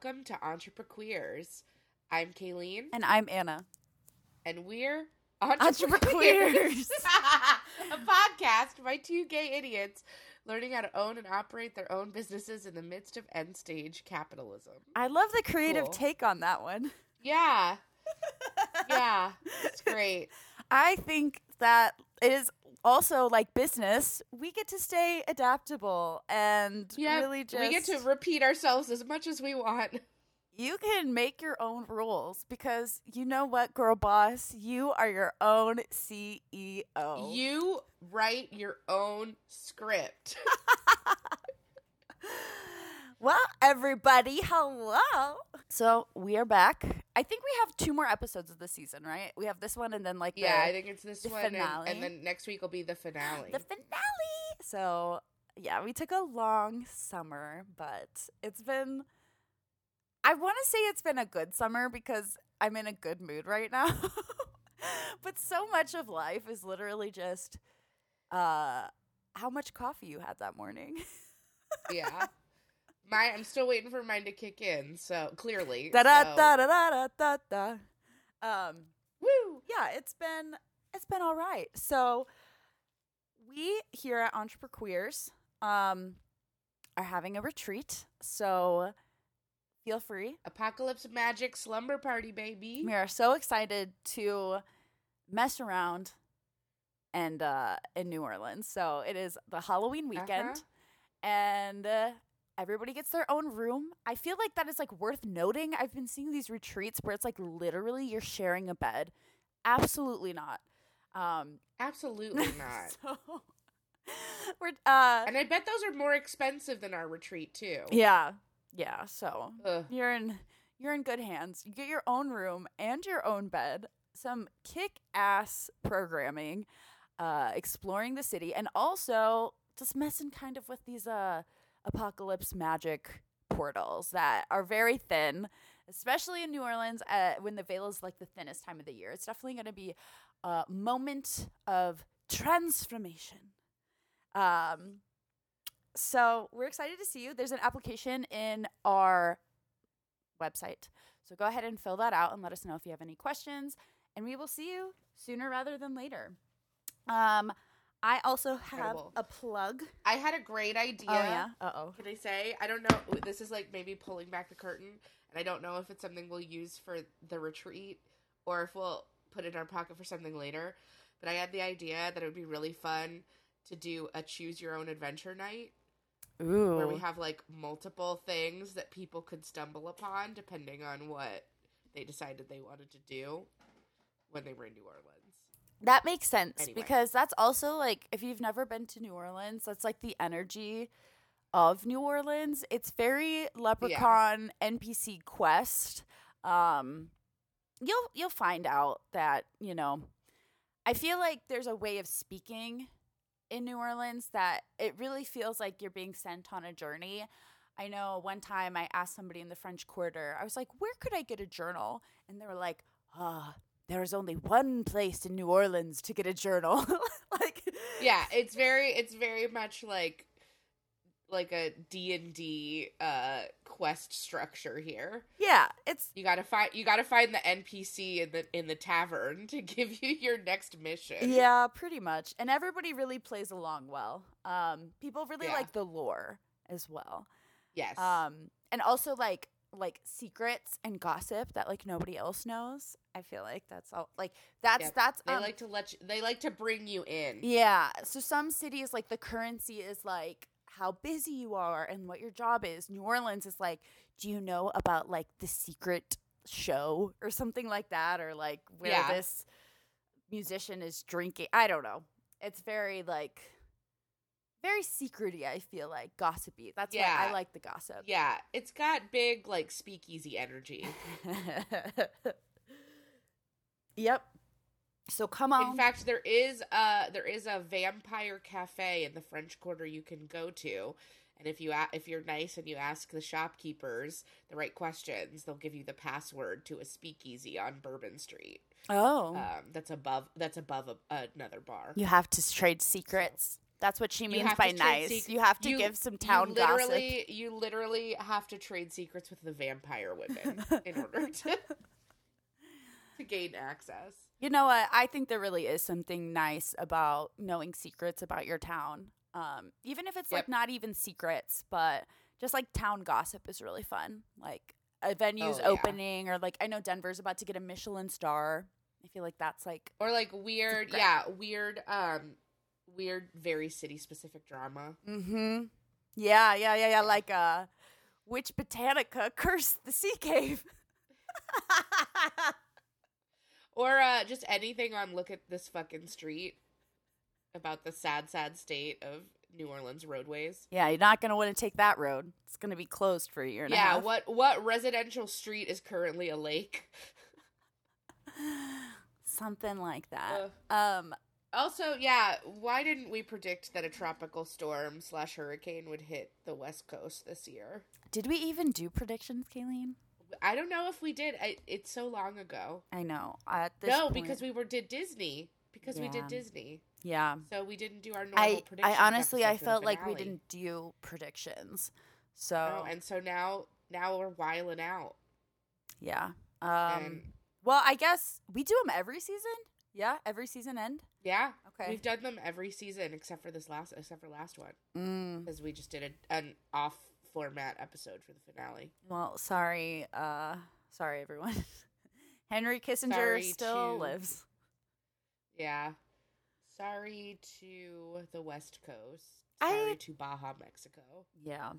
welcome to Entrepreneurs. I'm Kaylene, And I'm Anna. and we're Entrepreneurs. Entrepreneurs. a podcast by two gay idiots learning how to own and operate their own businesses in the midst of end stage capitalism. I love the creative Cool. take on that one. Yeah. Yeah. It's great. I think that it is also like business. We get to stay adaptable and Yeah. really just we get to repeat ourselves as much as we want. you can make your own rules because you know what, girl boss, you are your own CEO. You write your own script. Well, everybody, hello. So we are back. I think we have two more episodes of the season, right? We have this one and then like the, yeah, I think it's this the one, and, finale. and then next week will be the finale. the finale. So yeah, we took a long summer, but it's been. I want to say it's been a good summer because I'm in a good mood right now. but so much of life is literally just uh how much coffee you had that morning. yeah. My, I'm still waiting for mine to kick in. So clearly, da da so- da da da da da. Um Woo! yeah, it's been it's been all right. So we here at Entrepreneur Queers um are having a retreat. So feel free. Apocalypse Magic Slumber Party, baby. We are so excited to mess around and uh in New Orleans. So it is the Halloween weekend Uh-huh. and uh, everybody gets their own room. I feel like that is like worth noting. I've been seeing these retreats where it's like literally you're sharing a bed. Absolutely not. Um Absolutely not. so we're uh and I bet those are more expensive than our retreat too. yeah. Yeah, so Ugh. you're in you're in good hands. You get your own room and your own bed, some kick-ass programming, uh exploring the city and also just messing kind of with these uh apocalypse magic portals that are very thin, especially in New Orleans uh, when the veil is like the thinnest time of the year. It's definitely going to be a moment of transformation. Um, so we're excited to see you. There's an application in our website. So go ahead and fill that out and let us know if you have any questions. And we will see you sooner rather than later. Um, I also have Incredible. a plug. I had a great idea. Oh yeah. Uh oh. Can I say? I don't know. This is like maybe pulling back the curtain, and I don't know if it's something we'll use for the retreat or if we'll put it in our pocket for something later. But I had the idea that it would be really fun to do a choose your own adventure night Ooh. where we have like multiple things that people could stumble upon depending on what they decided they wanted to do when they were in New Orleans. That makes sense Anyway. because that's also like if you've never been to New Orleans, that's like the energy of New Orleans. It's very leprechaun NPC quest. Um you'll you'll find out that, you know, I feel like there's a way of speaking in New Orleans that it really feels like you're being sent on a journey. I know one time I asked somebody in the French Quarter, I was like, where could I get a journal? And they were like, ah, there is only one place in New Orleans to get a journal. like, Yeah, it's very it's very much like like a D&D uh quest structure here. yeah, it's You got to find you got to find the NPC in the in the tavern to give you your next mission. yeah, pretty much. And everybody really plays along well. Um, people really Yeah. like the lore as well. Yes. Um, and also like like secrets and gossip that like nobody else knows. I feel like that's all like that's Yep. that's they um, like to let you, they like to bring you in. Yeah. So some cities like the currency is like how busy you are and what your job is. New Orleans is like, do you know about like the secret show or something like that or like where Yeah. this musician is drinking? I don't know. It's very like very secrety, I feel like, gossipy. That's why I like the gossip. Yeah, it's got big like speakeasy energy. yep. So come on. In fact, there is a there is a vampire cafe in the French Quarter you can go to, and if you a- if you're nice and you ask the shopkeepers the right questions, they'll give you the password to a speakeasy on Bourbon Street. oh. Um, that's above that's above a, another bar. you have to trade secrets. That's what she means by nice. sec- you have to you- give some town you gossip. literally, You literally have to trade secrets with the vampire women in order to to gain access. You know what? I think there really is something nice about knowing secrets about your town. Um, even if it's like not even secrets, but just like town gossip is really fun. Like a venue's Oh, yeah. opening, or like I know Denver's about to get a Michelin star. I feel like that's like Or like weird, Secret. yeah, weird, um, weird, very city specific drama. mm-hmm. Yeah, yeah, yeah, yeah. Like uh which Botanica cursed the sea cave. Or uh, just anything on Look at This Fucking Street about the sad, sad state of New Orleans roadways. yeah, you're not gonna want to take that road. It's gonna be closed for a year and a Yeah, what what residential street is currently a lake? Something like that. Um Also, yeah, why didn't we predict that a tropical storm slash hurricane would hit the West Coast this year? did we even do predictions, Kaylene? I don't know if we did. I, it's so long ago. I know. At this no, point- because we were did Disney because we did Disney, yeah. so we didn't do our normal. I predictions I honestly I episode for the felt like we didn't do predictions. So No, and so now now we're wiling out. yeah. Um and well, I guess we do them every season? Yeah, every season end. Yeah, Okay. we've done them every season except for this last except for last one Mm. because we just did a, an off format episode for the finale. Well, sorry uh sorry everyone. Henry Kissinger Sorry still to- lives. Yeah. Sorry to the West Coast. I- Sorry to Baja, Mexico. Yeah.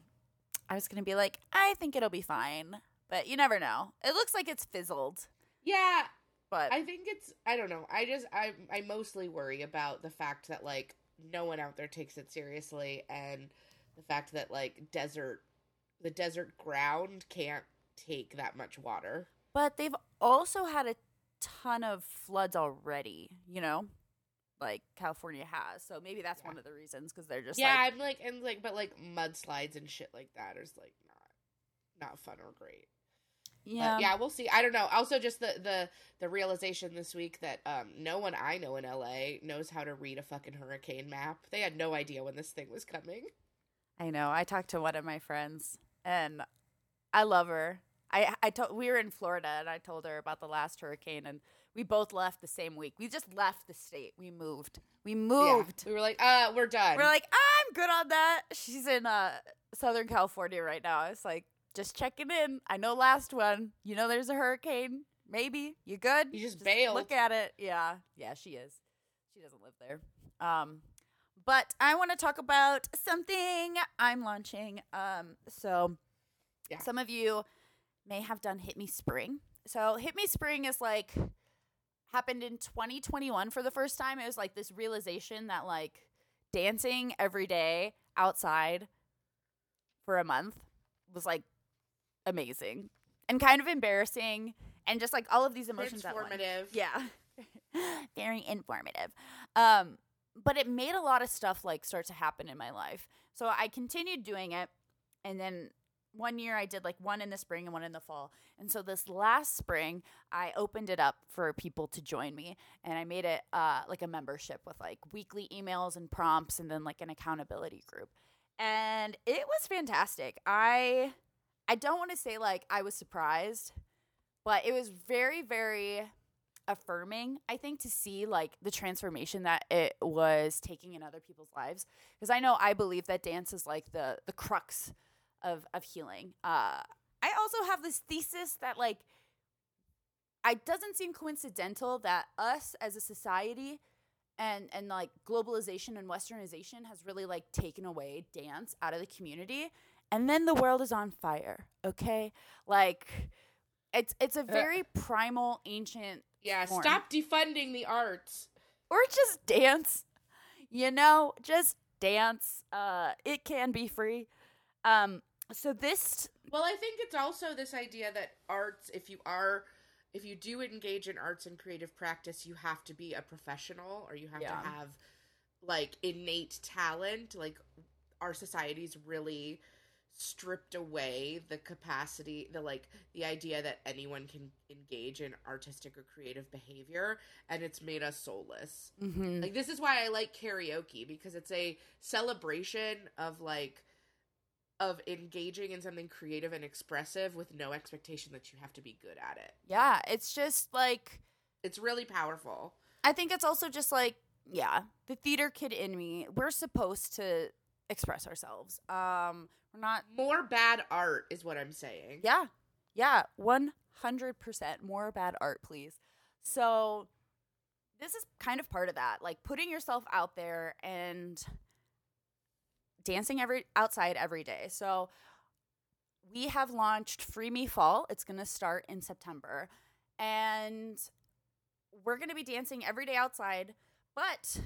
I was going to be like, I think it'll be fine, but you never know. It looks like it's fizzled, Yeah, but I think it's I don't know. I just I I mostly worry about the fact that like no one out there takes it seriously and the fact that like desert the desert ground can't take that much water. But they've also had a ton of floods already, you know? Like California has. So maybe that's Yeah. one of the reasons because they're just yeah, like, I'm like and like but like mudslides and shit like that is like not not fun or great. Yeah. But yeah, we'll see. I don't know. Also, just the the the realization this week that um no one I know in LA knows how to read a fucking hurricane map. They had no idea when this thing was coming. I know. I talked to one of my friends and I love her. I I told we were in Florida and I told her about the last hurricane and we both left the same week. We just left the state. We moved. We Yeah. moved. We were like, uh, we're done. We're like, I'm good on that. She's in uh Southern California right now. It's like just checking in. I know last one. You know there's a hurricane. Maybe. You good? You just bailed. Look at it. Yeah. Yeah, she is. She doesn't live there. Um but I want to talk about something I'm launching. Um so Yeah. some of you may have done Hit Me Spring. So Hit Me Spring is like happened in 2021 for the first time. It was like this realization that like dancing every day outside for a month was like amazing and kind of embarrassing and just like all of these emotions. Transformative. Yeah. Very informative. Um but it made a lot of stuff like start to happen in my life. So I continued doing it and then one year I did like one in the spring and one in the fall. And so this last spring I opened it up for people to join me and I made it uh like a membership with like weekly emails and prompts and then like an accountability group. And it was fantastic. I I don't want to say like I was surprised, but it was very very affirming i think to see like the transformation that it was taking in other people's lives because i know i believe that dance is like the the crux of of healing. Uh i also have this thesis that like it doesn't seem coincidental that us as a society and and like globalization and westernization has really like taken away dance out of the community and then the world is on fire okay like it's it's a very primal ancient Yeah, form. stop defunding the arts. or just dance you know just dance uh it can be free um so this Well, I think it's also this idea that arts, if you are, if you do engage in arts and creative practice, you have to be a professional or you have Yeah. to have like innate talent. Like our society's really stripped away the capacity the like the idea that anyone can engage in artistic or creative behavior and it's made us soulless Mm-hmm. like this is why i like karaoke because it's a celebration of like of engaging in something creative and expressive with no expectation that you have to be good at it yeah, it's just like it's really powerful I think it's also just like, yeah, the theater kid in me, we're supposed to express ourselves. Um, we're not, more bad art is what i'm saying yeah, yeah, 100% more bad art, please. So, this is kind of part of that, like putting yourself out there and dancing every outside every day. So, we have launched Free Me Fall. It's going to start in September. And we're going to be dancing every day outside. But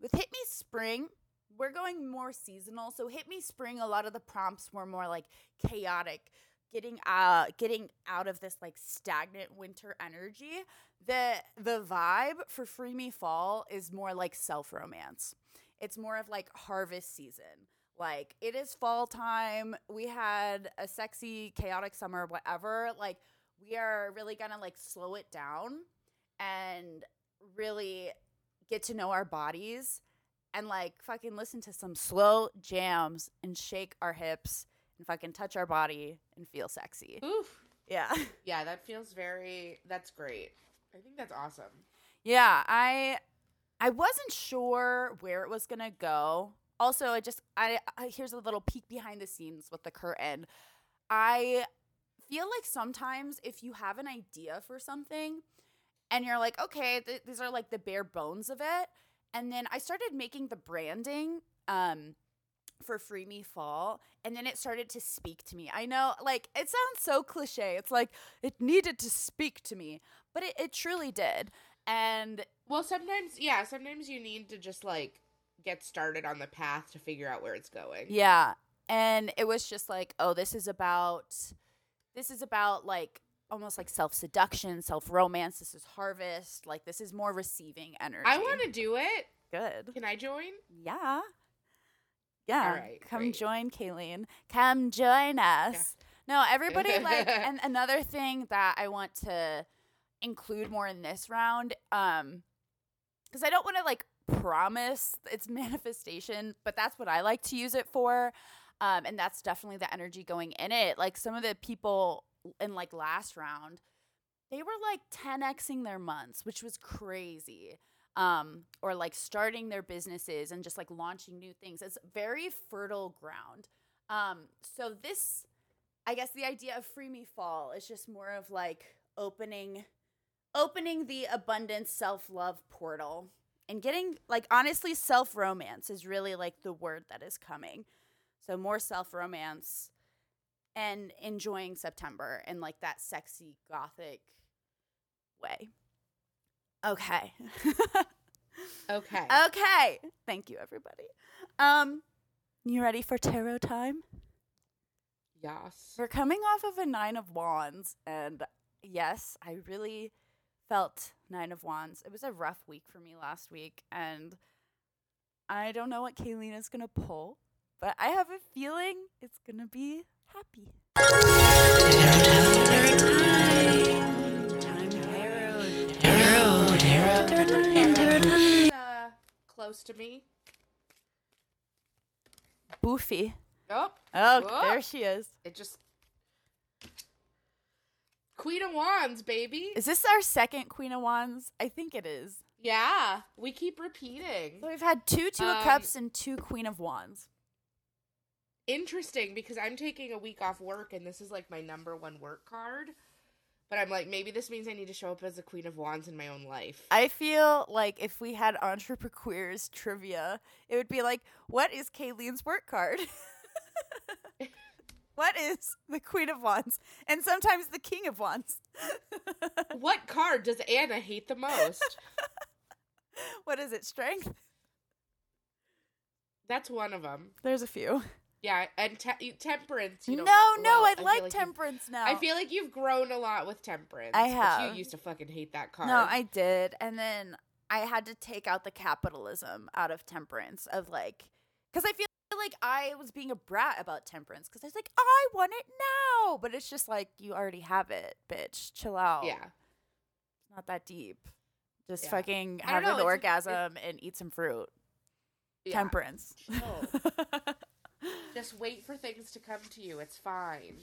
with Hit Me Spring, we're going more seasonal. So Hit Me Spring, a lot of the prompts were more like chaotic, getting uh getting out of this like stagnant winter energy. The the vibe for Free Me Fall is more like self-romance. It's more of like harvest season. Like it is fall time. We had a sexy, chaotic summer, whatever. Like we are really gonna like slow it down and really get to know our bodies and like fucking listen to some slow jams and shake our hips and fucking touch our body and feel sexy. Oof. Yeah. Yeah, that feels very. That's great. I think that's awesome. Yeah, I I wasn't sure where it was going to go. Also, I just I, I here's a little peek behind the scenes with the curtain. I feel like sometimes if you have an idea for something and you're like, okay, th- these are like the bare bones of it, and then I started making the branding um for Free Me Fall, and then it started to speak to me. I know, like, it sounds so cliche. It's like it needed to speak to me, but it, it truly did. And Well, sometimes, yeah, sometimes you need to just like get started on the path to figure out where it's going. yeah, and it was just like, oh, this is about, this is about like almost like self seduction, self romance. This is harvest. Like, this is more receiving energy. I want to do it. Good. Can I join? Yeah. Yeah. All right, Come great. join Kaylene. Come join us. No, everybody like and another thing that I want to include more in this round, um, because I don't want to like promise its manifestation, but that's what I like to use it for. Um, and that's definitely the energy going in it. Like some of the people in like last round, they were like 10xing their months, which was crazy um, or like starting their businesses and just like launching new things. It's very fertile ground. Um, so this, I guess, the idea of Free Me Fall is just more of like opening, opening the abundance self love portal and getting like honestly self romance is really like the word that is coming. So more self romance and enjoying September in like that sexy gothic way. Okay. Okay. okay. Thank you everybody. Um you ready for tarot time? yes. We're coming off of a 9 of wands and yes, I really felt 9 of wands. It was a rough week for me last week and I don't know what Kaylene is going to pull, but I have a feeling it's going to be happy. Uh, close to me. Buffy. Oh, Oh, there she is. it just. Queen of Wands, baby. Is this our second Queen of Wands? I think it is. Yeah, we keep repeating. So we've had two Two of Um, Cups and two Queen of Wands. Interesting because I'm taking a week off work and this is like my number one work card. But I'm like, maybe this means I need to show up as a Queen of Wands in my own life. I feel like if we had entrepreneurs trivia, it would be like, what is Kaylene's work card? what is the Queen of Wands? And sometimes the King of Wands. what card does Anna hate the most? what is it? Strength? That's one of them. There's a few. Yeah, and te- temperance. You No, no, well, I feel like you've- temperance now. I feel like you've grown a lot with temperance. I have. you used to fucking hate that card. No, I did. And then I had to take out the capitalism out of temperance of like, because I feel like I was being a brat about temperance because I was like, I want it now, but it's just like you already have it, bitch. Chill out. Yeah. It's not that deep. Just Yeah. fucking have an know, it's a- it- orgasm and eat some fruit. yeah. Temperance. Chill. Just wait for things to come to you. It's fine.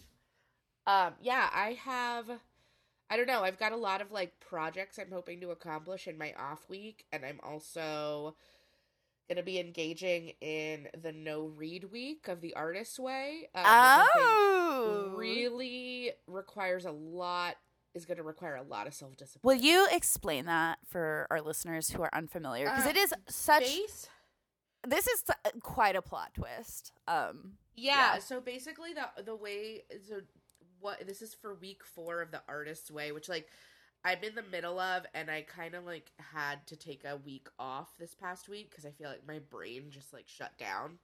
Um, yeah, I have I don't know, I've got a lot of like projects I'm hoping to accomplish in my off week, and I'm also gonna be engaging in the no read week of the artist's way. Um, think oh. really requires a lot is gonna require a lot of self discipline. Will you explain that for our listeners who are unfamiliar? Because Uh, it is such. Base This is uh, quite a plot twist. Um. Yeah, Yeah. so basically the the way so what this is for week 4 of the artist's way, which like I'm in the middle of and I kind of like had to take a week off this past week cuz I feel like my brain just like shut down.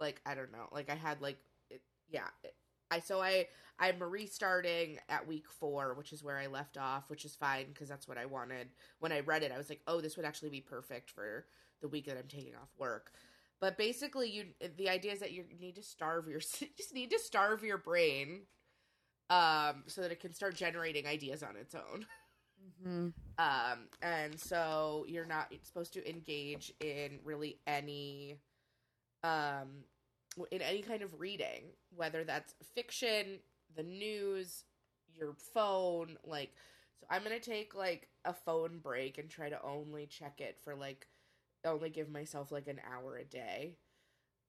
Like I don't know, like I had like it, yeah, it, I so I I'm restarting at week 4, which is where I left off, which is fine cuz that's what I wanted. When I read it, I was like, "Oh, this would actually be perfect for the week that I'm taking off work." But basically, you the idea is that you need to starve your you just need to starve your brain, um, so that it can start generating ideas on its own. mhm. Um, and so you're not supposed to engage in really any, um, in any kind of reading, whether that's fiction, the news, your phone, like. So I'm gonna take like a phone break and try to only check it for like, only give myself like an hour a day.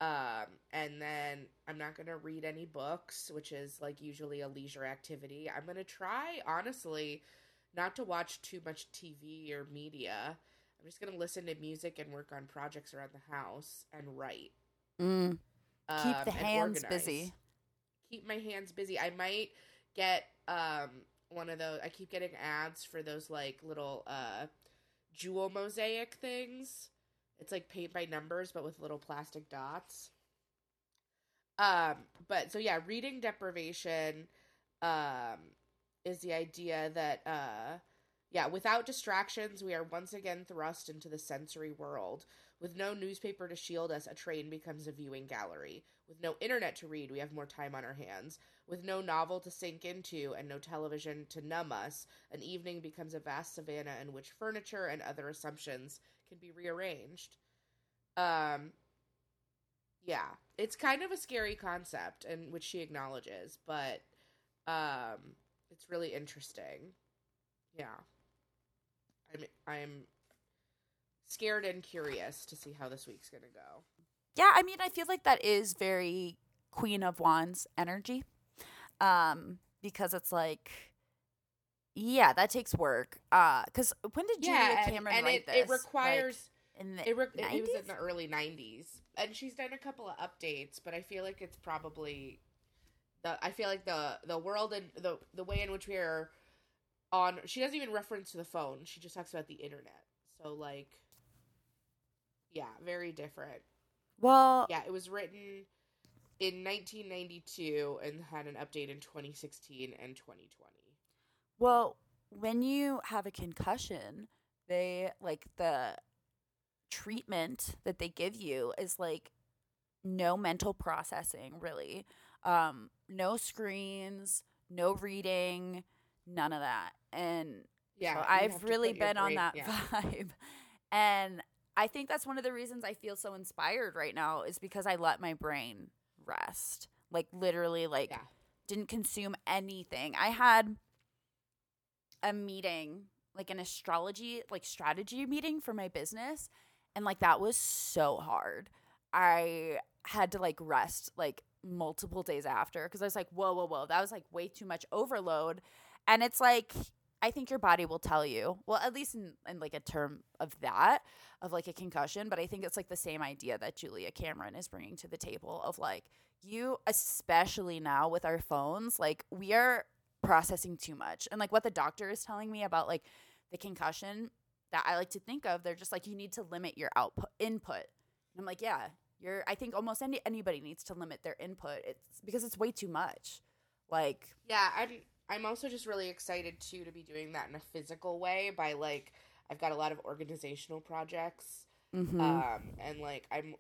Um, and then I'm not gonna read any books, which is like usually a leisure activity. I'm gonna try, honestly, not to watch too much TV or media. I'm just gonna listen to music and work on projects around the house and write. Mm. Keep um, the hands organize. busy. Keep my hands busy. I might get um one of those. I keep getting ads for those like little uh jewel mosaic things. It's like paint by numbers, but with little plastic dots. Um, but so yeah, reading deprivation um is the idea that uh yeah, without distractions, we are once again thrust into the sensory world. With no newspaper to shield us, a train becomes a viewing gallery. With no internet to read, we have more time on our hands. With no novel to sink into and no television to numb us, an evening becomes a vast savannah in which furniture and other assumptions can be rearranged. Um yeah, it's kind of a scary concept and which she acknowledges, but um it's really interesting. Yeah. I'm I'm scared and curious to see how this week's going to go. Yeah, I mean, I feel like that is very Queen of Wands energy. Um, because it's like, yeah, that takes work. Uh, because when did Julia and, Cameron and write it, this? it requires like, in the it, re- it was in the early 90s and she's done a couple of updates but i feel like it's probably the i feel like the the world and the the way in which we are on she doesn't even reference the phone. She just talks about the internet. So like yeah very different. Well, yeah it was written in 1992 and had an update in 2016 and 2020 Well, when you have a concussion, they like the treatment that they give you is like no mental processing really. Um no screens, no reading, none of that. And yeah so I've really been on that yeah. vibe. And I think that's one of the reasons I feel so inspired right now is because I let my brain rest. Like literally like Yeah. didn't consume anything. I had a meeting, like an astrology, like strategy meeting for my business, and like that was so hard. I had to like rest like multiple days after because I was like, whoa, whoa, whoa, that was like way too much overload. And it's like, I think your body will tell you, well, at least in, in like a term of that, of like a concussion, but I think it's like the same idea that Julia Cameron is bringing to the table of like, you, especially now with our phones, like we are processing too much. And like what the doctor is telling me about like the concussion that I like to think of, they're just like, you need to limit your output, input. And I'm like, yeah, you're, I think almost any, anybody needs to limit their input. It's because it's way too much. Like, Yeah, I'm I'm also just really excited too to be doing that in a physical way by like I've got a lot of organizational projects Mhm. um and like i'm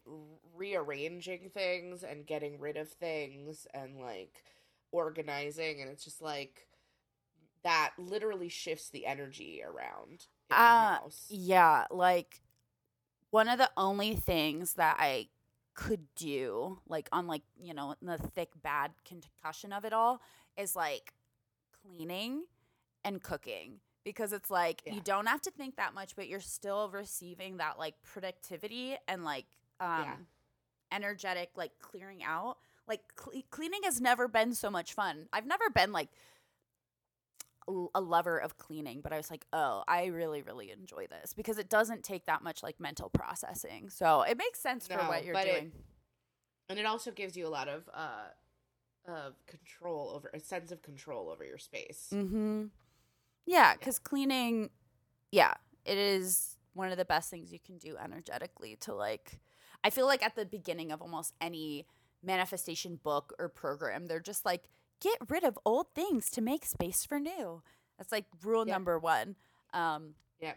rearranging things and getting rid of things and like organizing and it's just like that literally shifts the energy around in the Uh, house Yeah, like one of the only things that I could do, like on like, you know, the thick bad concussion of it all, is like cleaning and cooking. Because it's like Yeah. you don't have to think that much, but you're still receiving that like productivity and like um Yeah. energetic like clearing out. Like cle cleaning has never been so much fun. I've never been like a lover of cleaning, but I was like, oh, I really, really enjoy this because it doesn't take that much like mental processing. So it makes sense for what you're but it- doing. and it also gives you a lot of uh of control over a sense of control over your space mm-hmm. Yeah, because cleaning, yeah, it is one of the best things you can do energetically to like. I feel like at the beginning of almost any manifestation book or program, they're just like, get rid of old things to make space for new. That's like rule Yeah. number one. Um, yeah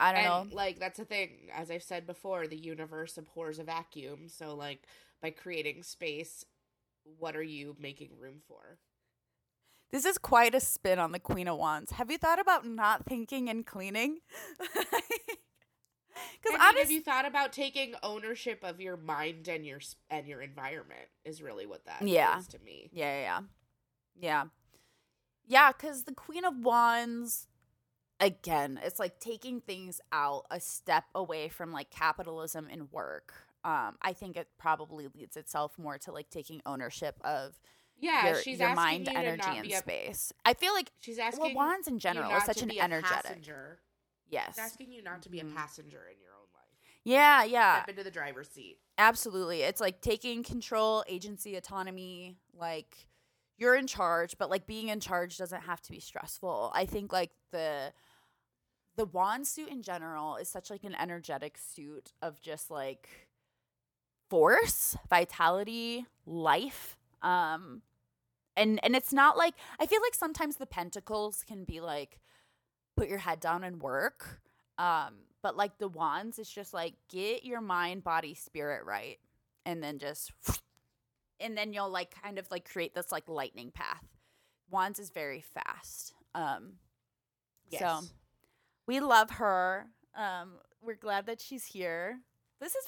I don't and know. like that's the thing as i've said before the universe abhors a vacuum so like by creating space what are you making room for This is quite a spin on the Queen of Wands. Have you thought about not thinking and cleaning? Because I mean, have you thought about taking ownership of your mind and your and your environment is really what that Yeah. to me yeah, yeah, yeah, yeah, yeah. Because the Queen of Wands, again, it's like taking things out a step away from like capitalism and work. Um, I think it probably leads itself more to like taking ownership of yeah your, she's your mind, energy, and a, space. I feel like she's asking well, Wands in general is such an energetic. passenger. Yes. she's asking you not to be a passenger in your own life Yeah, yeah. step into the driver's seat Absolutely. It's like taking control, agency, autonomy, like you're in charge, but like being in charge doesn't have to be stressful. I think like the the wand suit in general is such like an energetic suit of just like force, vitality, life. Um and and it's not like I feel like sometimes the pentacles can be like put your head down and work. Um, but like the wands, it's just like get your mind, body, spirit right, and then just, and then you'll like kind of like create this like lightning path. Wands is very fast. Um, yes so we love her. Um, we're glad that she's here. This has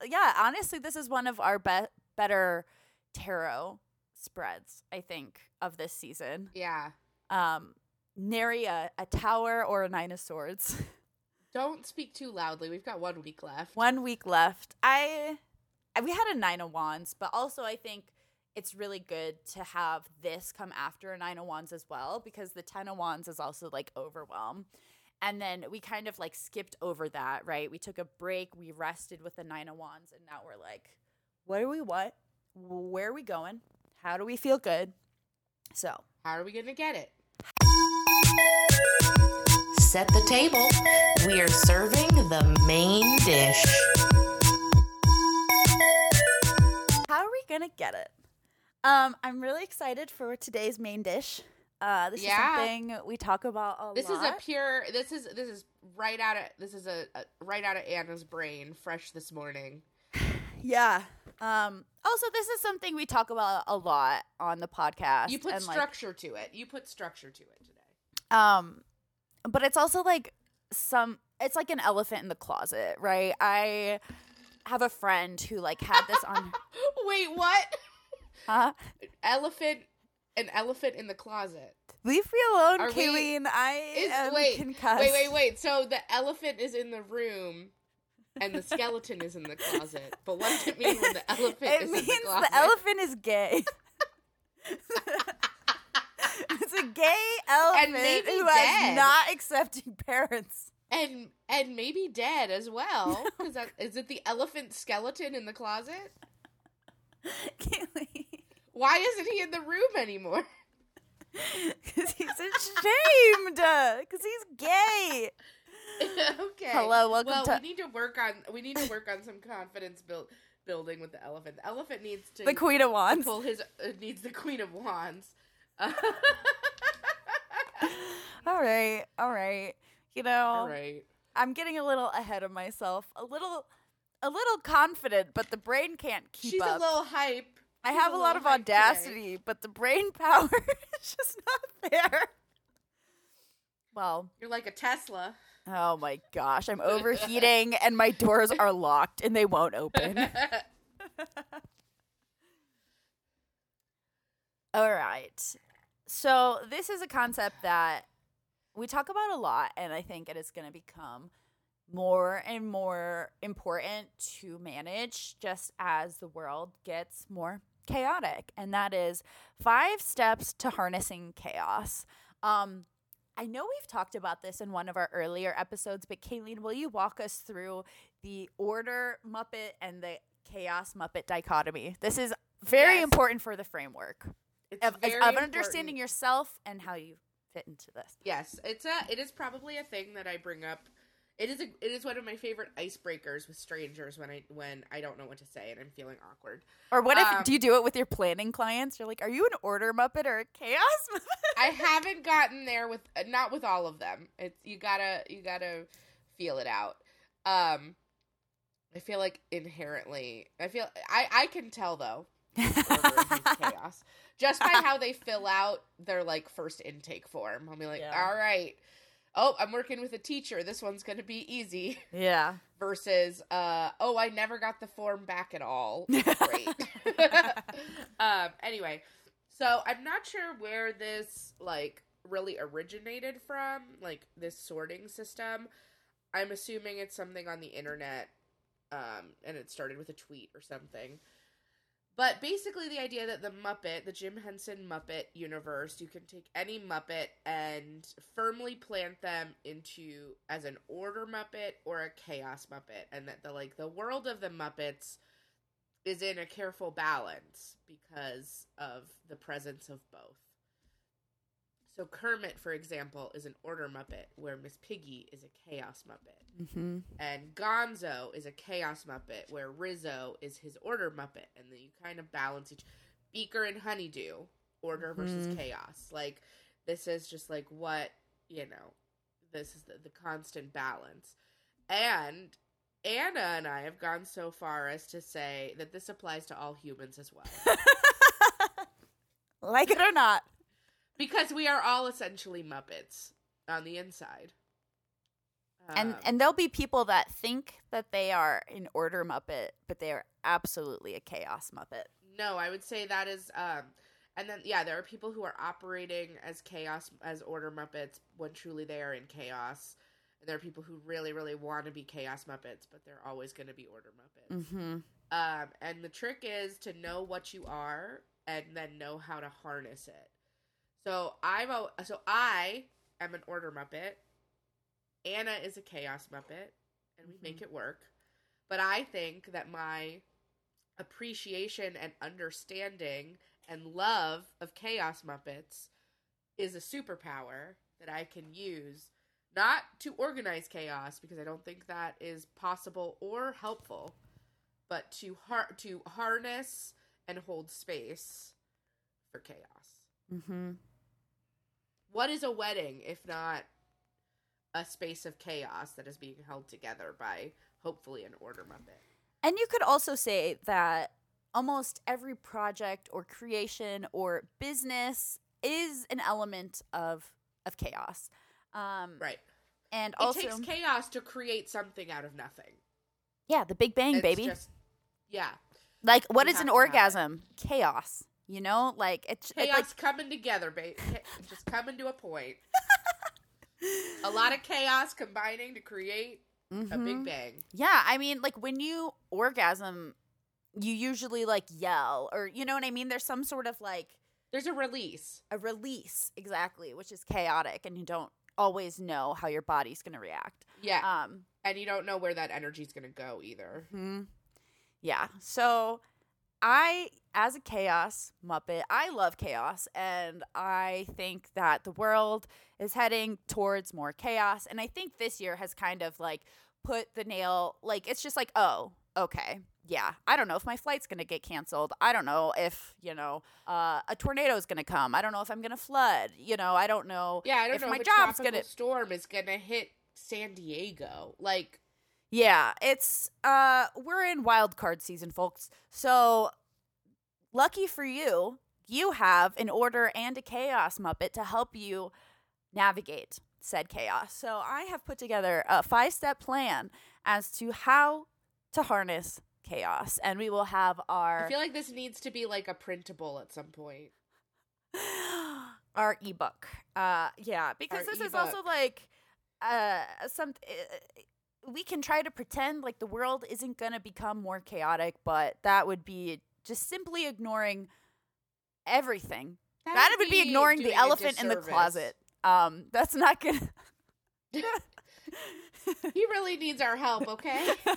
been, yeah, honestly, this is one of our be- better tarot spreads, I think, of this season. yeah Um, nary a, a tower or a nine of swords. don't speak too loudly we've got one week left One week left. I, I we had a nine of wands, but also I think it's really good to have this come after a nine of wands as well because the ten of wands is also like overwhelm. And then we kind of like skipped over that, right? We took a break, we rested with the nine of wands, and now we're like, what do we what? Where are we going? How do we feel good? So how are we gonna get it Set the table. We are serving the main dish. How are we gonna get it? Um, I'm really excited for today's main dish. Uh, this Yeah. is something we talk about a lot. This lot. is a pure. This is this is right out of this is a, a right out of Anna's brain, fresh this morning. yeah. Um. Also, this is something we talk about a lot on the podcast. You put and, like, structure to it. You put structure to it today. Um, but it's also like some. It's like an elephant in the closet, right? I have a friend who like had this on. Wait, what? Huh? Elephant, an elephant in the closet. Leave me alone, Are we- Kaylene. I Is am wait, concussed. wait, wait, wait. So the elephant is in the room, and the skeleton is in the closet. But what does it mean when the elephant it is means in the closet? It means the elephant is gay. it's a gay elephant maybe who dead. has not accepting parents. and and maybe dead as well. Is it the elephant skeleton in the closet? Kaylee. Why isn't he in the room anymore? Because he's ashamed. Because he's gay. okay. Hello, welcome well, to- we need to work on we need to work on some confidence build, building with the elephant. The elephant needs to The Queen of Wands. pull his uh, needs the Queen of Wands. All right. All right. You know, all right. I'm getting a little ahead of myself. A little a little confident, but the brain can't keep She's up. a little hype. I she's have a a lot of hype today. audacity, but the brain power is just not there. Well, You're like a Tesla. oh my gosh, I'm overheating and my doors are locked and they won't open. All right. So, this is a concept that we talk about a lot, and I think it is going to become more and more important to manage just as the world gets more chaotic. And that is five steps to harnessing chaos. Um, I know we've talked about this in one of our earlier episodes, but Kaylene, will you walk us through the order Muppet and the chaos Muppet dichotomy? This is very Yes. important for the framework It's of, of very understanding important. yourself and how you fit into this. Yes, it's a. It is probably a thing that I bring up. It is a. It is one of my favorite icebreakers with strangers when I when I don't know what to say and I'm feeling awkward. Or what if Um, do you do it with your planning clients? You're like, are you an order Muppet or a chaos Muppet? I haven't gotten there with uh, not with all of them. It's you gotta you gotta feel it out. Um, I feel like inherently, I feel I I can tell though chaos just by how they fill out their like first intake form. I'll be like, Yeah. all right, oh, I'm working with a teacher. This one's gonna be easy. yeah. versus uh oh i never got the form back at all great um anyway so i'm not sure where this like really originated from like this sorting system i'm assuming it's something on the internet um and it started with a tweet or something but basically the idea that the muppet the jim henson muppet universe you can take any muppet and firmly plant them into as an order muppet or a chaos muppet and that the like the world of the muppets is in a careful balance because of the presence of both so kermit for example is an order muppet where miss piggy is a chaos muppet mm-hmm. and Gonzo is a chaos muppet, where Rizzo is his order muppet, and then you kind of balance each. Beaker and Honeydew, order versus Mhm. chaos. Like this is just like what you know. This is the, the constant balance, and Anna and I have gone so far as to say that this applies to all humans as well, like it or not. Because we are all essentially Muppets on the inside. and Um, and there'll be people that think that they are an order Muppet, but they are absolutely a chaos Muppet. No, I would say that is um and then yeah, there are people who are operating as chaos as order muppets when truly they are in chaos. And there are people who really really want to be chaos muppets, but they're always going to be order muppets. Mm-hmm. Um and the trick is to know what you are and then know how to harness it. So I've al- so I am an order muppet. Anna is a chaos muppet and we make it work. But I think that my appreciation and understanding and love of chaos muppets is a superpower that I can use not to organize chaos because I don't think that is possible or helpful, but to har- to harness and hold space for chaos. Mm-hmm. What is a wedding if not a space of chaos that is being held together by hopefully an order muppet? And you could also say that almost every project or creation or business is an element of of chaos. Um, Right. And It also, takes chaos to create something out of nothing. yeah, the Big Bang, It's baby. just- yeah. like, what is an to have it. orgasm? Chaos. You know, like it's it's like coming together, babe. Just coming to a point. a lot of chaos combining to create a Mhm. big bang. Yeah, I mean, like when you orgasm, you usually like yell, or you know what I mean. There's some sort of like There's a release. a release, exactly, which is chaotic, and you don't always know how your body's going to react. Yeah. Um, and you don't know where that energy's going to go either. hmm Yeah. So I, as a chaos Muppet, I love chaos. And I think that the world is heading towards more chaos. And I think this year has kind of like put the nail, like, it's just like, oh, okay. Yeah, I don't know if my flight's gonna get canceled. I don't know if you know uh, a tornado is gonna come. I don't know if I'm gonna flood. You know, I don't know. Yeah, I don't if know my if job's tropical gonna storm is going to hit San Diego. Like, Yeah, it's uh we're in wild card season, folks. So lucky for you, you have an order and a chaos muppet to help you navigate said chaos. So I have put together a five-step plan as to how to harness chaos, and we will have our I feel like this needs to be like a printable at some point. our ebook. Uh yeah, because Our this is also like uh some uh, we can try to pretend like the world isn't going to become more chaotic, but that would be just simply ignoring everything. That, would be, ignoring the elephant in the closet. Um that's not to He really needs our help, okay? so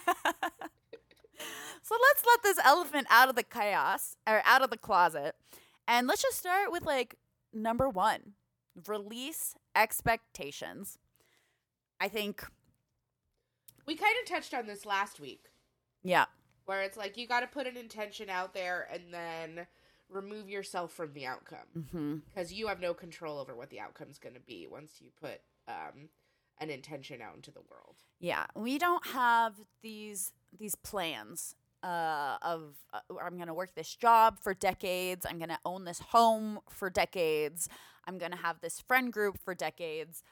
let's let this elephant out of the chaos or out of the closet. And let's just start with like number 1. Release expectations. I think we kind of touched on this last week, yeah. Where it's like you got to put an intention out there and then remove yourself from the outcome Mhm. because you have no control over what the outcome's going to be once you put um, an intention out into the world. Yeah, we don't have these these plans uh, of uh, I'm going to work this job for decades. I'm going to own this home for decades. I'm going to have this friend group for decades.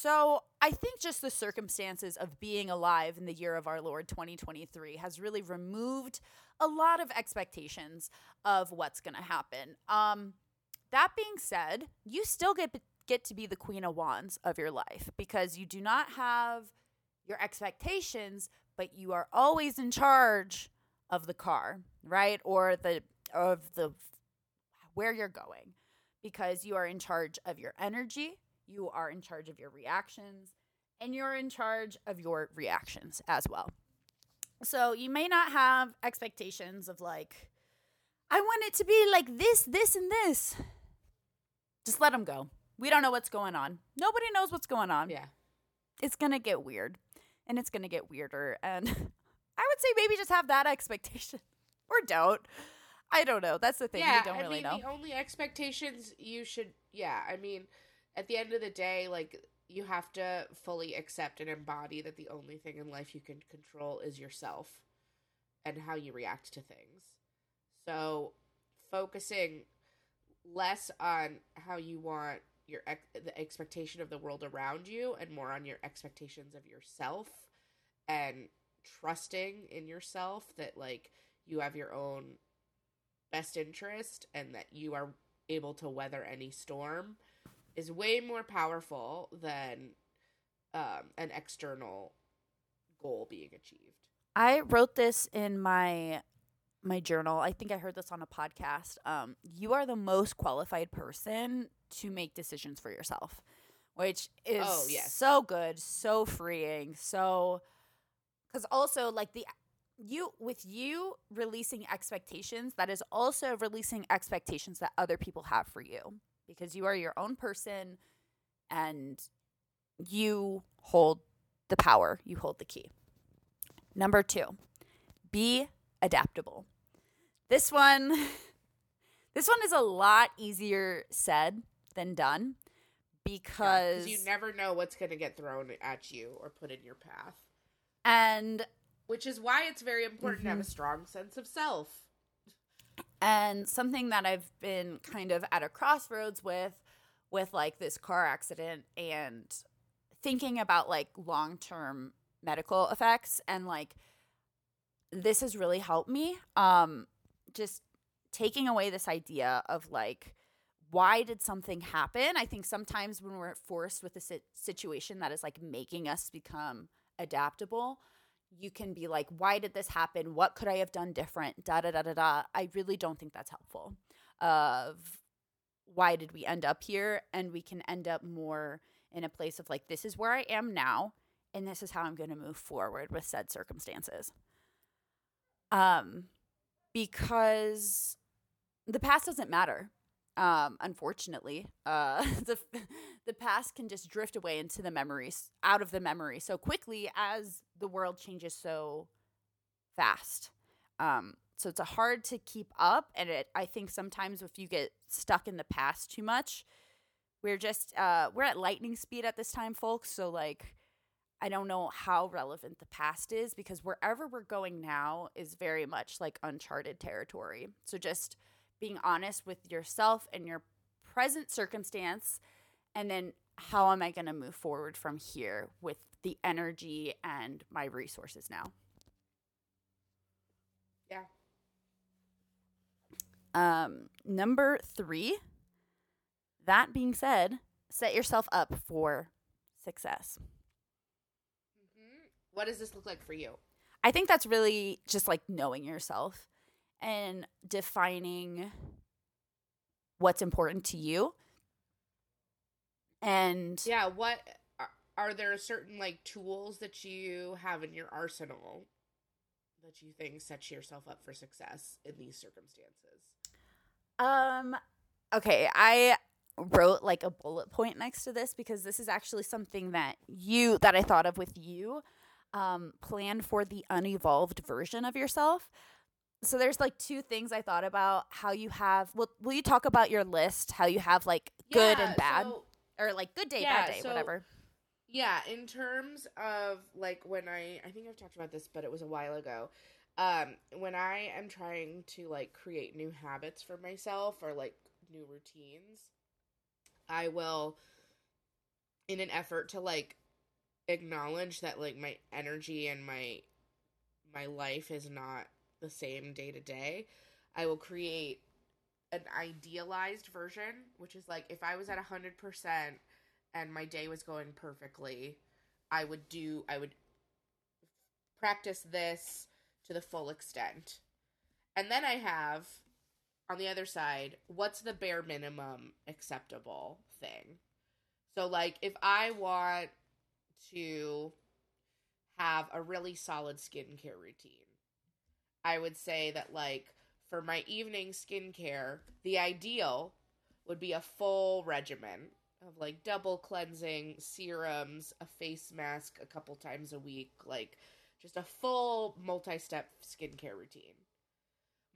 So I think just the circumstances of being alive in the year of our Lord 2023 has really removed a lot of expectations of what's going to happen. Um, that being said, you still get get to be the queen of wands of your life because you do not have your expectations, but you are always in charge of the car, right? Or the of the where you're going because you are in charge of your energy, you are in charge of your reactions, and you're in charge of your reactions as well. So you may not have expectations of like I want it to be like this, this and this. Just let them go. We don't know what's going on. Nobody knows what's going on Yeah. it's gonna get weird and it's gonna get weirder and i would say maybe just have that expectation or don't i don't know that's the thing yeah, we don't I really mean, know the only expectations you should, yeah, I mean, at the end of the day, like, you have to fully accept and embody that the only thing in life you can control is yourself and how you react to things. So, focusing less on how you want your ex- the expectation of the world around you and more on your expectations of yourself and trusting in yourself that like you have your own best interest and that you are able to weather any storm is way more powerful than um, an external goal being achieved. i wrote this in my my journal i think i heard this on a podcast um, you are the most qualified person to make decisions for yourself which is Oh, yes. so good so freeing so because also like the you with you releasing expectations that is also releasing expectations that other people have for you because you are your own person and you hold the power you hold the key. Number two be adaptable. This one this one is a lot easier said than done because you never know what's going to get thrown at you or put in your path, and which is why it's very important to have a mm-hmm. strong sense of self. And something that I've been kind of at a crossroads with with like this car accident and thinking about like long-term medical effects and like this has really helped me um just taking away this idea of like why did something happen? I think sometimes when we're forced with a situation that is like making us become adaptable you can be like why did this happen? What could i have done different? Da da da da da. I really don't think that's helpful of why did we end up here and we can end up more in a place of like this is where i am now and this is how i'm going to move forward with said circumstances. Um because the past doesn't matter um unfortunately uh the the past can just drift away into the memories out of the memory so quickly as the world changes so fast um so it's hard to keep up and it i think sometimes if you get stuck in the past too much we're just uh we're at lightning speed at this time folks so like I don't know how relevant the past is because wherever we're going now is very much like uncharted territory. So just being honest with yourself and your present circumstance and then how am I going to move forward from here with the energy and my resources now? Yeah. Um, number three, that being said, set yourself up for success. hmm What does this look like for you? I think that's really just like knowing yourself and defining what's important to you. And Yeah. What are, are there certain like tools that you have in your arsenal that you think sets yourself up for success in these circumstances? Um okay, I wrote like a bullet point next to this because this is actually something that you that I thought of with you. Um plan for the unevolved version of yourself. So there's like two things I thought about how you have will will you talk about your list, how you have like good Yeah, and bad so- or like good day, Yeah, bad day, so- whatever. Yeah, in terms of like when I I think I've talked about this, but it was a while ago. Um, when I am trying to like create new habits for myself or like new routines, I will in an effort to like acknowledge that like my energy and my my life is not the same day to day. I will create an idealized version, which is like if I was at 100% and my day was going perfectly, I would do I would practice this to the full extent. And then I have on the other side, what's the bare minimum acceptable thing? So like if I want to have a really solid skincare routine, I would say that like for my evening skincare, the ideal would be a full regimen of like double cleansing, serums, a face mask a couple times a week, like just a full multi step skincare routine.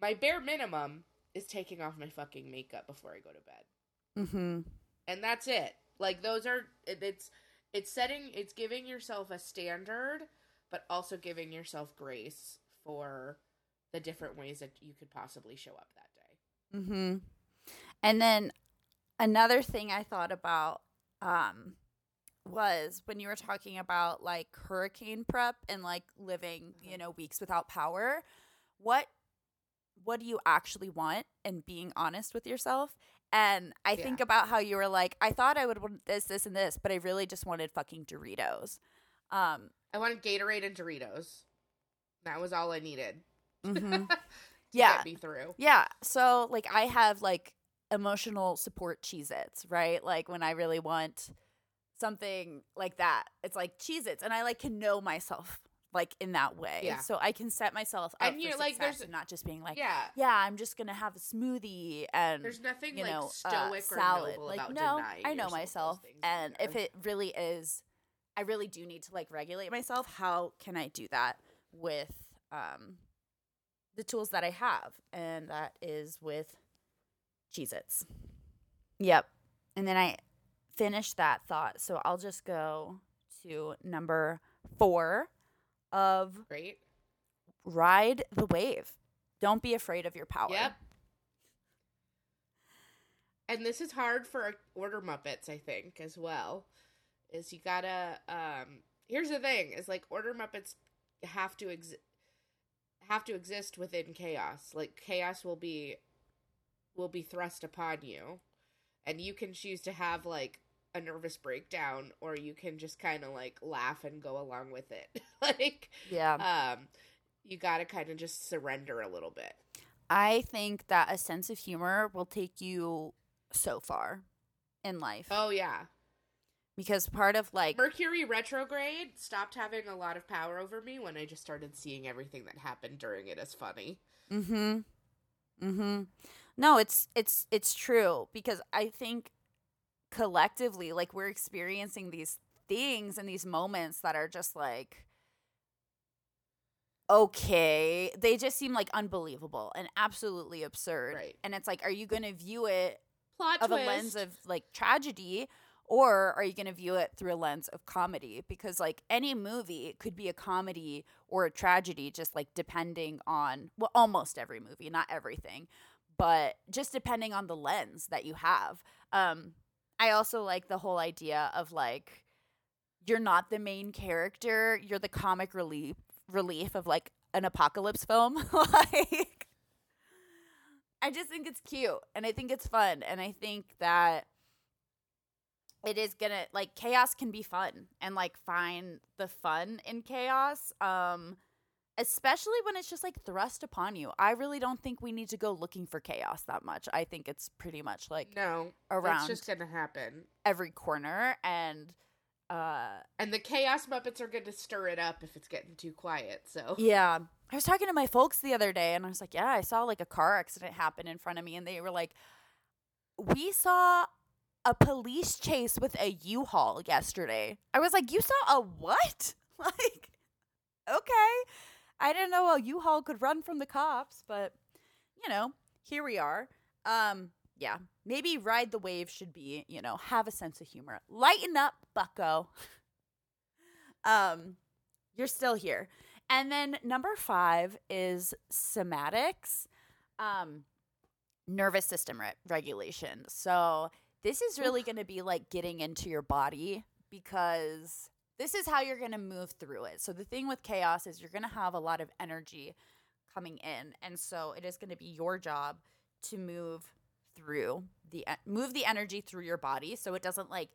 My bare minimum is taking off my fucking makeup before I go to bed. Mm-hmm. And that's it. Like those are it- it's it's setting it's giving yourself a standard but also giving yourself grace for the different ways that you could possibly show up that day. Mm-hmm. And then another thing I thought about um, was when you were talking about like hurricane prep and like living, you Mhm. know, weeks without power. What what do you actually want? And being honest with yourself. And I think about how you were like, I thought I would want this, this, and this, but I really just wanted fucking Doritos. Um, I wanted Gatorade and Doritos. That was all I needed. mhm. Yeah. Get me through. Yeah. So like I have like emotional support Cheez Its, right? Like when I really want something like that, it's like Cheez Its. And I like can know myself like in that way. Yeah. So I can set myself up And for you're, like, there's- and not just being like, yeah. yeah, I'm just gonna have a smoothie and There's nothing you like know, stoic uh, or salad. noble like, about no, denying I know myself, and if it really is, I really do need to like regulate myself. How can I do that with um the tools that I have, and that is with Cheez-Its. Yep, and then I finished that thought, so I'll just go to number four of Great. ride the wave. Don't be afraid of your power. Yep. And this is hard for order muppets, I think, as well. Is you gotta um here's the thing, is like order muppets have to exist have to exist within chaos. Like chaos will be will be thrust upon you. And you can choose to have like a nervous breakdown or you can just kind of like laugh and go along with it. like Yeah. um you got to kind of just surrender a little bit. I think that a sense of humor will take you so far in life Oh yeah. Because part of like Mercury retrograde stopped having a lot of power over me when I just started seeing everything that happened during it as funny. mhm mhm no it's it's it's true because I think collectively like we're experiencing these things and these moments that are just like okay they just seem like unbelievable and absolutely absurd Right. and it's like are you going to view it Plot of twist. a lens of like tragedy Or are you going to view it through a lens of comedy? Because, like, any movie could be a comedy or a tragedy, just like depending on, well, almost every movie, not everything, but just depending on the lens that you have. Um, I also like the whole idea of like, you're not the main character, you're the comic relief relief of like an apocalypse film. like, I just think it's cute and I think it's fun. And I think that it is gonna like chaos can be fun and like find the fun in chaos. Um especially when it's just like thrust upon you. I really don't think we need to go looking for chaos that much. I think it's pretty much like No, around it's just gonna happen. every corner and uh And the chaos Muppets are to stir it up if it's getting too quiet. So Yeah. I was talking to my folks the other day and I was like, Yeah, I saw like a car accident happen in front of me. And they were like, We saw a police chase with a U Haul yesterday. I was like, You saw a what? Like, okay. I didn't know a U Haul could run from the cops, but you know, here we are. Um, yeah, maybe ride the wave should be, you know, have a sense of humor. Lighten up, bucko. um, you're still here. And then number five is somatics, um, nervous system re- regulation. So this is really going to be like getting into your body because this is how you're going to move through it. So the thing with chaos is you're going to have a lot of energy coming in, and so it is going to be your job to move through the move the energy through your body so it doesn't like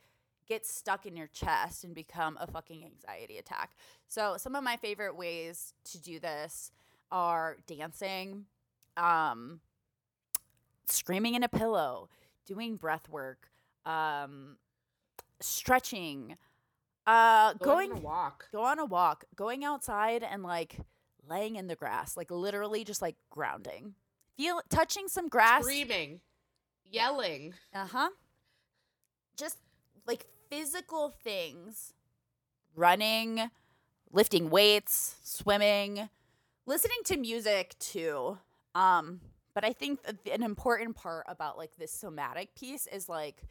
get stuck in your chest and become a fucking anxiety attack. So some of my favorite ways to do this are dancing, um, screaming in a pillow, doing breath work, um, stretching, uh, Go going on a walk. go on a walk, going outside and like laying in the grass, like literally just like grounding. Feel touching some grass. Screaming. Yelling. Uh-huh. Just like physical things. Running, lifting weights, swimming, listening to music too. Um, but I think an important part about like this somatic piece is like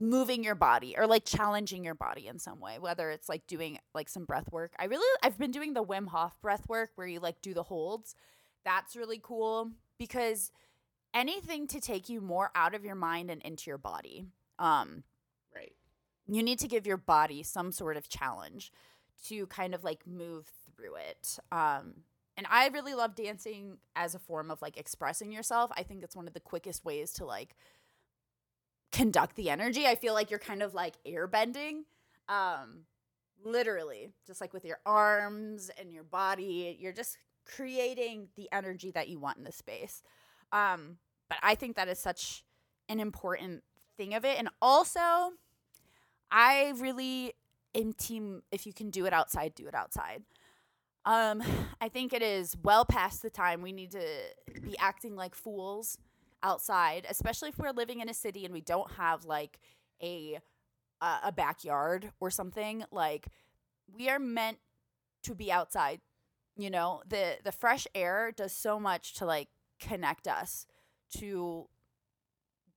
moving your body or like challenging your body in some way, whether it's like doing like some breath work. I really I've been doing the Wim Hof breath work where you like do the holds. That's really cool because anything to take you more out of your mind and into your body. Um Right. you need to give your body some sort of challenge to kind of like move through it. Um, and I really love dancing as a form of like expressing yourself. I think it's one of the quickest ways to like conduct the energy. I feel like you're kind of like airbending. Um, literally, just like with your arms and your body, you're just creating the energy that you want in the space. Um, but I think that is such an important thing of it. And also, I really am team if you can do it outside, do it outside. Um, I think it is well past the time we need to be acting like fools outside, especially if we're living in a city and we don't have like a a, a backyard or something. Like we are meant to be outside. You know, the the fresh air does so much to like connect us to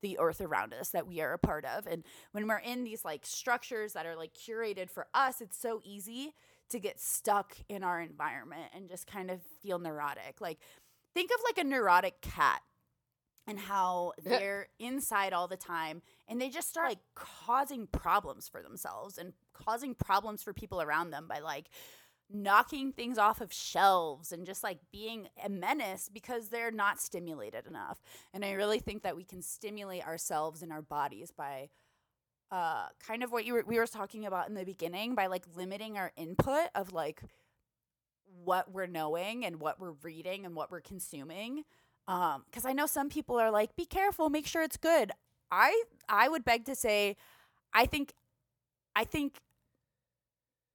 the earth around us that we are a part of. And when we're in these like structures that are like curated for us, it's so easy to get stuck in our environment and just kind of feel neurotic. Like think of like a neurotic cat and how they're inside all the time and they just start like causing problems for themselves and causing problems for people around them by like knocking things off of shelves and just like being a menace because they're not stimulated enough. And I really think that we can stimulate ourselves and our bodies by uh kind of what you were we were talking about in the beginning by like limiting our input of like what we're knowing and what we're reading and what we're consuming. Um cuz I know some people are like be careful, make sure it's good. I I would beg to say I think I think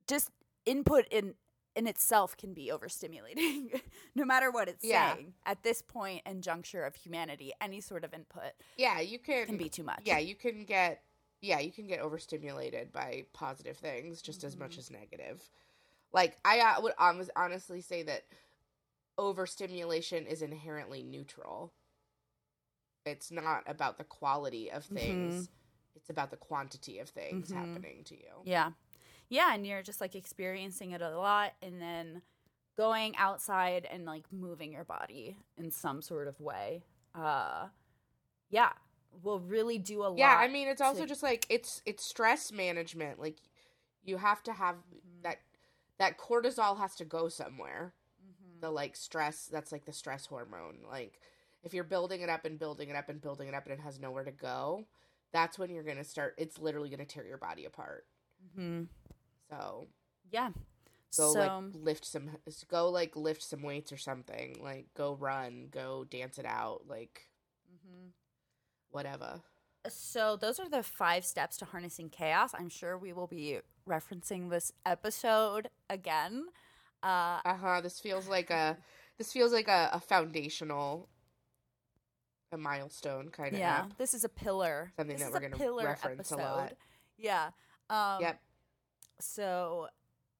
just input in in itself can be overstimulating no matter what it's Yeah. saying at this point and juncture of humanity any sort of input Yeah, you can can be too much Yeah, you can get yeah, you can get overstimulated by positive things just as Mm-hmm. much as negative. Like I uh, would hon- honestly say that overstimulation is inherently neutral. It's not about the quality of Mm-hmm. things. it's about the quantity of things Mhm. happening to you. Yeah. Yeah, and you're just like experiencing it a lot and then going outside and like moving your body in some sort of way. Uh yeah, will really do a lot. Yeah, I mean it's also to- just like it's it's stress management. Like you have to have Mm-hmm. that that cortisol has to go somewhere. Mhm. The like stress that's like the stress hormone. Like if you're building it up and building it up and building it up and it has nowhere to go, that's when you're going to start it's literally going to tear your body apart. Mhm. So, Yeah. go so like lift some go like lift some weights or something. Like go run, go dance it out, like Mhm. Whatever. So those are the five steps to harnessing chaos. I'm sure we will be referencing this episode again. Uh, Uh-huh, this feels like a this feels like a, a foundational a milestone kind of yeah, app. this is a pillar. Something this that we're gonna pillar reference a lot. Yeah. Um, Yep. So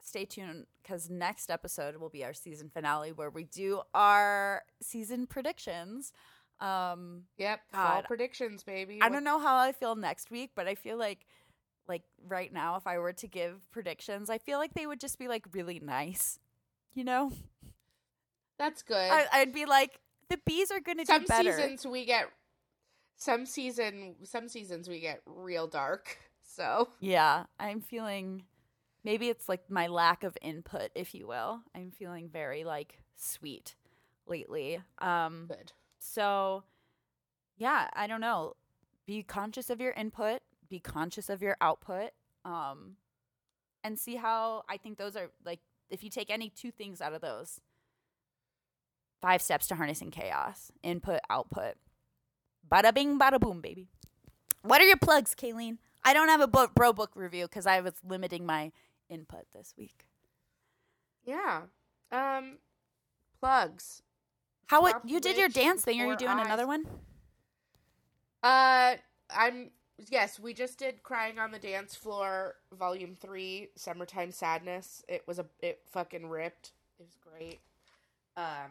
stay tuned because next episode will be our season finale where we do our season predictions. Um, Yep. Fall predictions, baby. I don't know how I feel next week, but I feel like like right now if I were to give predictions, I feel like they would just be like really nice. You know? That's good. I, I'd be like the bees are going to do some better. seasons we get some season some seasons we get real dark. So, Yeah, I'm feeling maybe it's like my lack of input, if you will. I'm feeling very like sweet lately. Um good. So yeah, I don't know. Be conscious of your input, be conscious of your output. Um and see how I think those are like if you take any two things out of those. Five steps to harnessing chaos. Input, output. Bada bing, bada boom, baby. What are your plugs, Kaylene? I don't have a book, bro book review because I was limiting my input this week. Yeah. Um plugs. How it, you did your dance thing? Are you doing another one? Uh I'm yes, we just did Crying on the Dance Floor Volume 3 Summertime Sadness. It was a it fucking ripped. It was great. Um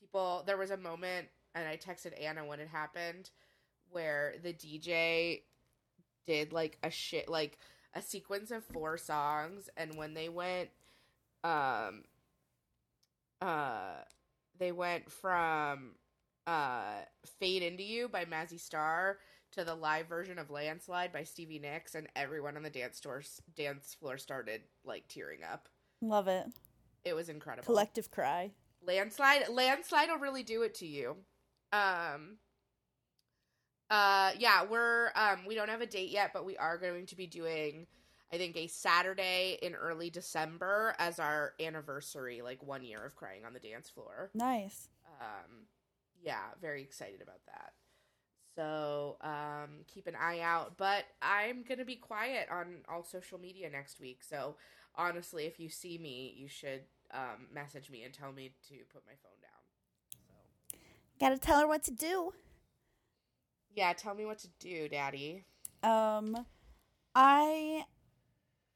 people there was a moment and I texted Anna when it happened where the DJ did like a shit like a sequence of four songs and when they went um uh they went from uh Fade Into You by Mazzy Star to the live version of Landslide by Stevie Nicks and everyone on the dance store dance floor started like tearing up. Love it. It was incredible. Collective cry. landslide landslide will really do it to you. Um uh yeah, we're um we don't have a date yet, but we are going to be doing I think a Saturday in early December as our anniversary, like one year of crying on the dance floor. Nice. Um, yeah, very excited about that. So um, keep an eye out. But I'm gonna be quiet on all social media next week. So honestly, if you see me, you should um, message me and tell me to put my phone down. So Gotta tell her what to do. yeah, tell me what to do, Daddy. Um, I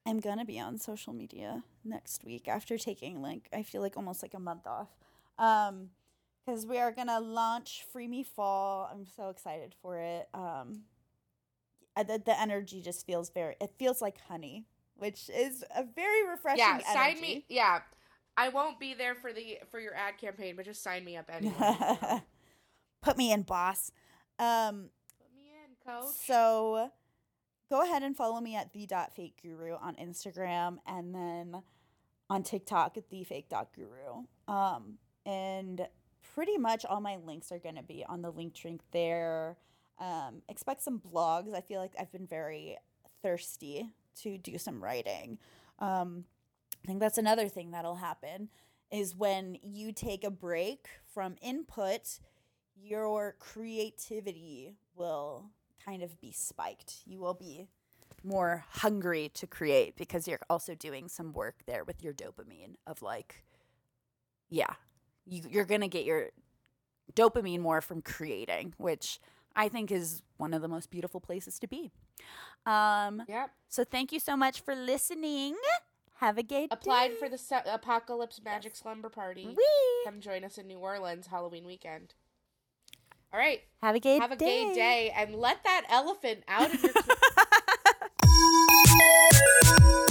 am gonna be on social media next week after taking like I feel like almost like a month off. Um, because we are gonna launch Free Me Fall. I'm so excited for it. Um, uh, the the energy just feels very. It feels like honey, which is a very refreshing. yeah, sign energy. me. Yeah, I won't be there for the for your ad campaign, but just sign me up anyway. Put me in, boss. Um, Put me in, coach. So go ahead and follow me at the dot fake guru on Instagram and then on TikTok at the fake dot guru. Um, and pretty much all my links are gonna be on the link drink there. Um, expect some blogs. I feel like I've been very thirsty to do some writing. Um, I think that's another thing that'll happen is when you take a break from input, your creativity will kind of be spiked. You will be more hungry to create because you're also doing some work there with your dopamine of like, yeah, you, you're going to get your dopamine more from creating, which I think is one of the most beautiful places to be. Um, Yep. so thank you so much for listening. Have a great day. Applied day. for the Su- Apocalypse Magic Slumber Party. Whee! Come join us in New Orleans Halloween weekend. All right. Have a gay day. Have a day. gay day and let that elephant out of your.